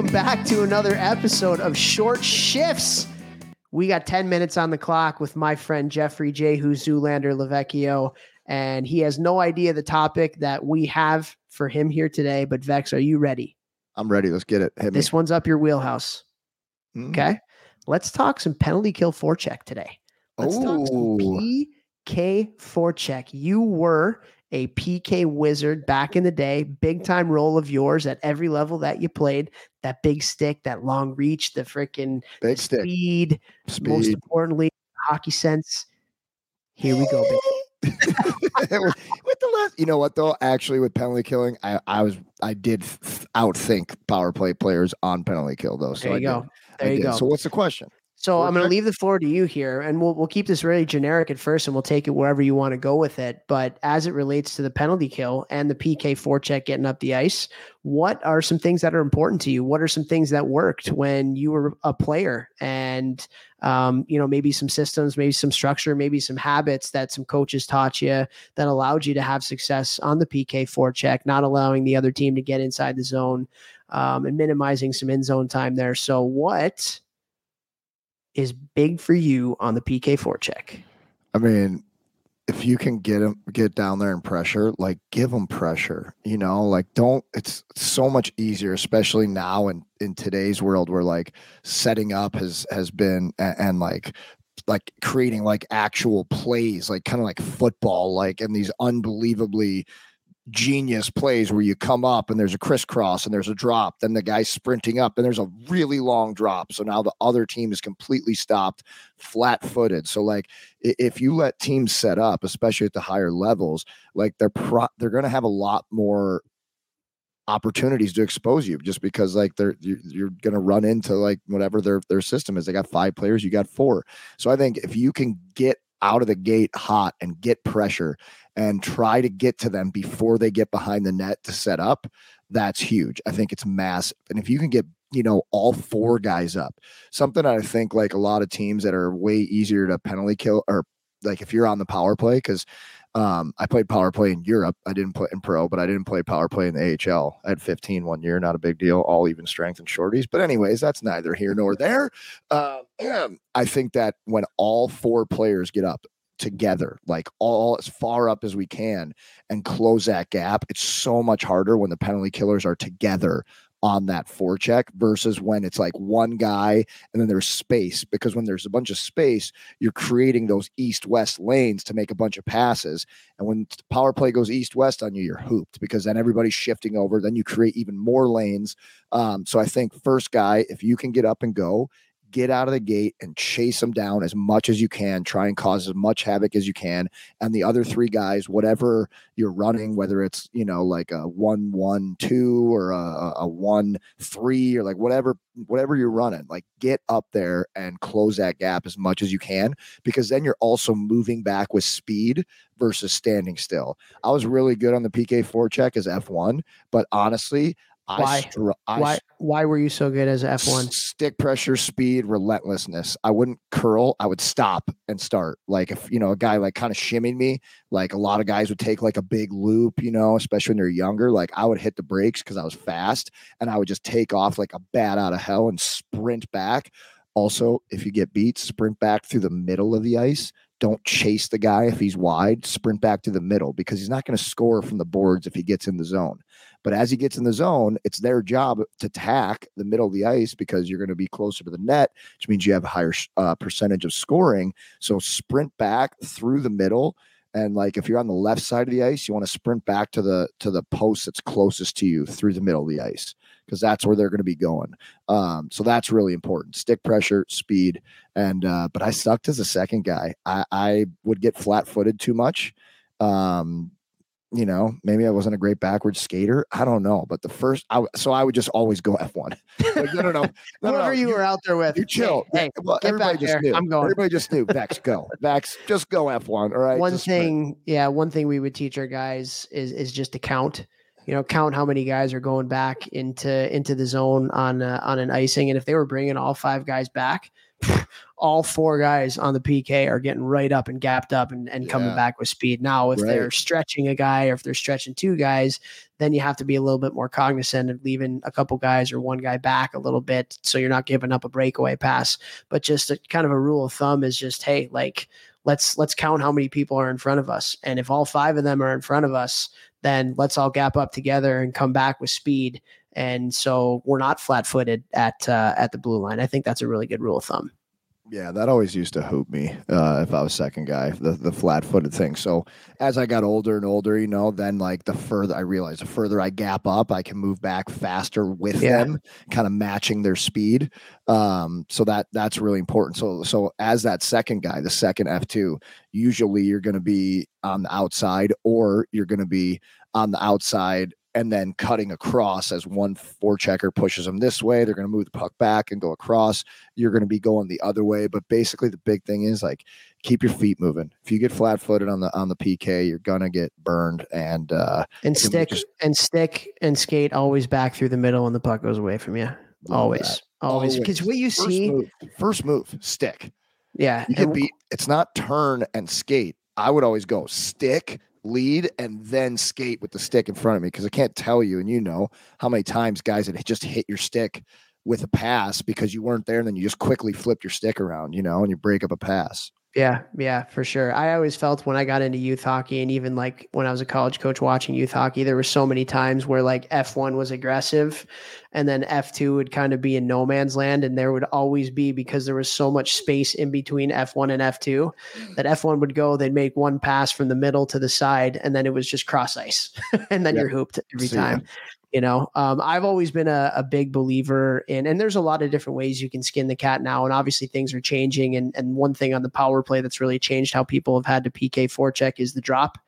welcome back to another episode of Short Shifts. We got 10 minutes on the clock with my friend Jeffrey J. Who Zoolander Lavecchio, and he has no idea the topic that we have for him here today. But Vechs, are you ready? I'm ready. Let's get it. Hit This one's up your wheelhouse. Mm. Okay. Let's talk some penalty kill forecheck today. Let's talk some PK forecheck. You were a PK wizard back in the day, big time role of yours at every level that you played. That big stick, that long reach, the freaking stick. speed, most importantly, hockey sense. Here we go, with the last, you know what though? Actually, with penalty killing, I, I was I did th- outthink power play players on penalty kill though. So There I you go. Did. There I you did. go. So what's the question? So I'm going to leave the floor to you here, and we'll we'll keep this really generic at first, and we'll take it wherever you want to go with it. But as it relates to the penalty kill and the PK forecheck getting up the ice, what are some things that are important to you? What are some things that worked when you were a player, and um, you know maybe some systems, maybe some structure, maybe some habits that some coaches taught you that allowed you to have success on the PK forecheck, not allowing the other team to get inside the zone, um, and minimizing some in zone time there. So what? Is big for you on the PK four check? I mean, if you can get him get down there and pressure, like give them pressure. You know, like don't. It's so much easier, especially now in in today's world where like setting up has has been and, and like like creating like actual plays, like kind of like football, like and these unbelievably genius plays where you come up and there's a crisscross and there's a drop, then the guy's sprinting up and there's a really long drop. So now the other team is completely stopped, flat footed. So like if you let teams set up, especially at the higher levels, like they're pro- they're going to have a lot more opportunities to expose you just because like they're you're, you're going to run into like whatever their their system is. They got five players, you got four. So I think if you can get out of the gate hot and get pressure and try to get to them before they get behind the net to set up, that's huge. I think it's massive. And if you can get, you know, all four guys up, something I think like a lot of teams that are way easier to penalty kill or like if you're on the power play, because um, I played power play in Europe. I didn't play in pro, but I didn't play power play in the AHL. I had 15 one year, not a big deal, all even strength and shorties. But anyways, that's neither here nor there. Uh, I think that when all four players get up together, like all as far up as we can, and close that gap, it's so much harder when the penalty killers are together on that forecheck versus when it's like one guy and then there's space because when there's a bunch of space you're creating those east west lanes to make a bunch of passes and when power play goes east west on you you're hooped because then everybody's shifting over then you create even more lanes. Um, so i think first guy if you can get up and go get out of the gate and chase them down as much as you can try and cause as much havoc as you can and the other three guys whatever you're running whether it's you know like a one one two or a, a- one three or like whatever whatever you're running like get up there and close that gap as much as you can because then you're also moving back with speed versus standing still. I was really good on the PK forecheck as f1 but honestly Why? str- Why why were you so good as F one? Stick pressure, speed, relentlessness. I wouldn't curl. I would stop and start. Like if you know a guy like kind of shimmied me, like a lot of guys would take like a big loop, you know, especially when they're younger. Like I would hit the brakes because I was fast, and I would just take off like a bat out of hell and sprint back. Also, if you get beat, sprint back through the middle of the ice. Don't chase the guy if he's wide. Sprint back to the middle because he's not going to score from the boards if he gets in the zone. But as he gets in the zone, it's their job to tack the middle of the ice because you're going to be closer to the net, which means you have a higher uh, percentage of scoring. So sprint back through the middle, and like if you're on the left side of the ice, you want to sprint back to the to the post that's closest to you through the middle of the ice because that's where they're going to be going. Um, so that's really important. Stick pressure, speed, and uh, but I sucked as a second guy. I, I would get flat footed too much. Um, you know, maybe I wasn't a great backwards skater. I don't know. But the first, I, so I would just always go F1. Like, no, no, no. no, Whoever no, you were out there with, You chill. Hey, hey, well, everybody just there. knew. I'm going. Everybody just knew. Vechs, go. Vechs, just go F1. All right. one Just thing, yeah, one thing we would teach our guys is is just to count. You know, count how many guys are going back into into the zone on uh, on an icing, and if they were bringing all five guys back, all four guys on the PK are getting right up and gapped up and, and coming back with speed. Now, if Right. they're stretching a guy or if they're stretching two guys, then you have to be a little bit more cognizant of leaving a couple guys or one guy back a little bit so you're not giving up a breakaway pass. But just a kind of a rule of thumb is just, hey, like let's let's count how many people are in front of us. And if all five of them are in front of us, then let's all gap up together and come back with speed. And so we're not flat footed at uh, at the blue line. I think that's a really good rule of thumb. Yeah, that always used to hoop me uh, if I was second guy, the the flat footed thing. So as I got older and older, you know, then like the further I realized, the further I gap up, I can move back faster with Yeah. them, kind of matching their speed. Um, so that that's really important. So so as that second guy, the second F two, usually you're going to be on the outside, or you're going to be on the outside and then cutting across as one forechecker pushes them this way. They're going to move the puck back and go across you're going to be going the other way. But basically, the big thing is like keep your feet moving. If you get flat footed on the on the PK, you're gonna get burned. And uh, And stick just- and stick and skate always back through the middle when the puck goes away from you. Always. Always. Because what you First see, move, first move, stick. yeah. You can be. It's not turn and skate. I would always go stick, lead, and then skate with the stick in front of me because I can't tell you, and you know how many times guys had just hit your stick with a pass because you weren't there, and then you just quickly flip your stick around, you know, and you break up a pass. Yeah, yeah, for sure. I always felt when I got into youth hockey and even like when I was a college coach watching youth hockey, there were so many times where like F1 was aggressive and then F2 would kind of be in no man's land. And there would always be, because there was so much space in between F1 and F2, mm. that F1 would go, they'd make one pass from the middle to the side, and then it was just cross ice. and then Yep. you're hooped every ya. time. You know, um, I've always been a, a big believer in, and there's a lot of different ways you can skin the cat now, and obviously things are changing. And and one thing on the power play that's really changed how people have had to PK forecheck is the drop.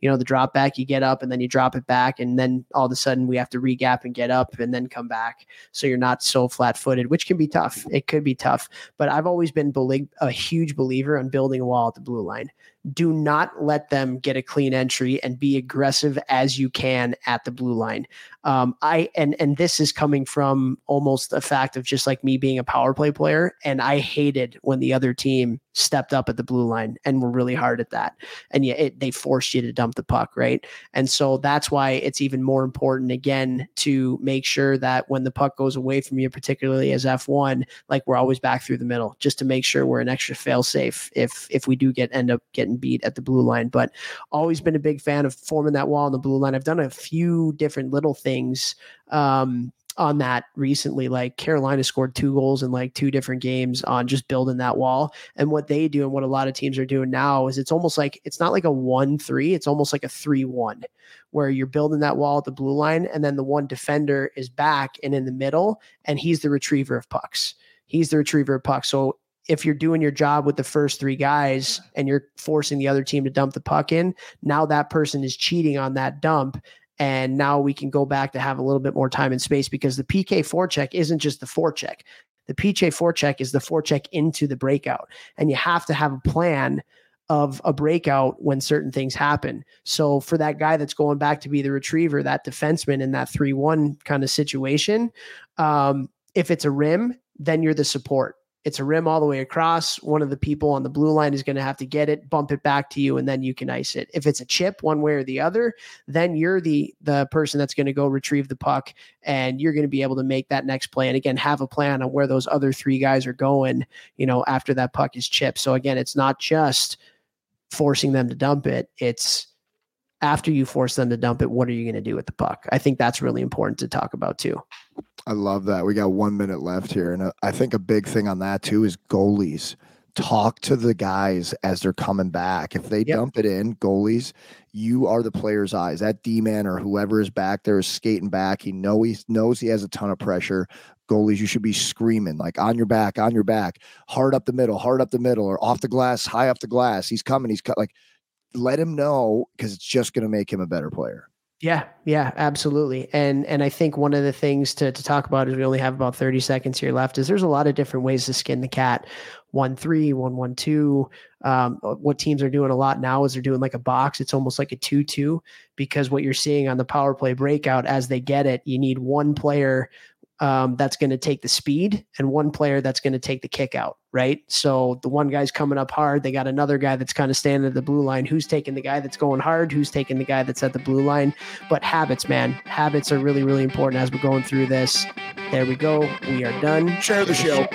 You know, the drop back, you get up and then you drop it back, and then all of a sudden we have to regap and get up and then come back. So you're not so flat footed, which can be tough. It could be tough, but I've always been belie- a huge believer on building a wall at the blue line do not let them get a clean entry and be aggressive as you can at the blue line. Um, I and and this is coming from almost a fact of just like me being a power play player, and I hated when the other team stepped up at the blue line and were really hard at that, and yet it, they forced you to dump the puck, right? And so that's why it's even more important again to make sure that when the puck goes away from you, particularly as F one, like we're always back through the middle, just to make sure we're an extra fail safe if if we do get end up getting beat at the blue line. But always been a big fan of forming that wall on the blue line. I've done a few different little things um, on that recently. Like Carolina scored two goals in like two different games on just building that wall. And what they do and what a lot of teams are doing now is it's almost like it's not like a one three, it's almost like a three one, where you're building that wall at the blue line, and then the one defender is back and in the middle, and he's the retriever of pucks. He's the retriever of pucks. So if you're doing your job with the first three guys and you're forcing the other team to dump the puck in, now that person is cheating on that dump. And now we can go back to have a little bit more time and space because the PK forecheck isn't just the forecheck. The PK forecheck is the forecheck into the breakout. And you have to have a plan of a breakout when certain things happen. So for that guy that's going back to be the retriever, that defenseman in that 3-1 kind of situation, um, if it's a rim, then you're the support. It's a rim all the way across. One of the people on the blue line is going to have to get it, bump it back to you, and then you can ice it. If it's a chip one way or the other, then you're the the person that's going to go retrieve the puck, and you're going to be able to make that next play. And again, have a plan on where those other three guys are going. You know, after that puck is chipped. So again, it's not just forcing them to dump it. It's after you force them to dump it, what are you going to do with the puck? I think that's really important to talk about too. I love that. We got one minute left here. And uh, I think a big thing on that too is goalies. Talk to the guys as they're coming back. If they Yep. dump it in, goalies, you are the player's eyes. That D man or whoever is back there is skating back. He know he knows he has a ton of pressure. Goalies, you should be screaming like on your back, on your back, hard up the middle, hard up the middle, or off the glass, high up the glass. He's coming. He's cut. Like, let him know because it's just going to make him a better player. Yeah, yeah, absolutely. And and I think one of the things to to talk about is we only have about 30 seconds here left is there's a lot of different ways to skin the cat. One three, one one two. Um, what teams are doing a lot now is they're doing like a box. It's almost like a two two because what you're seeing on the power play breakout as they get it, you need one player um, that's going to take the speed and one player that's going to take the kick out, right? So the one guy's coming up hard. They got another guy that's kind of standing at the blue line. Who's taking the guy that's going hard? Who's taking the guy that's at the blue line? But habits, man, habits are really, really important as we're going through this. There we go. We are done. Share the show.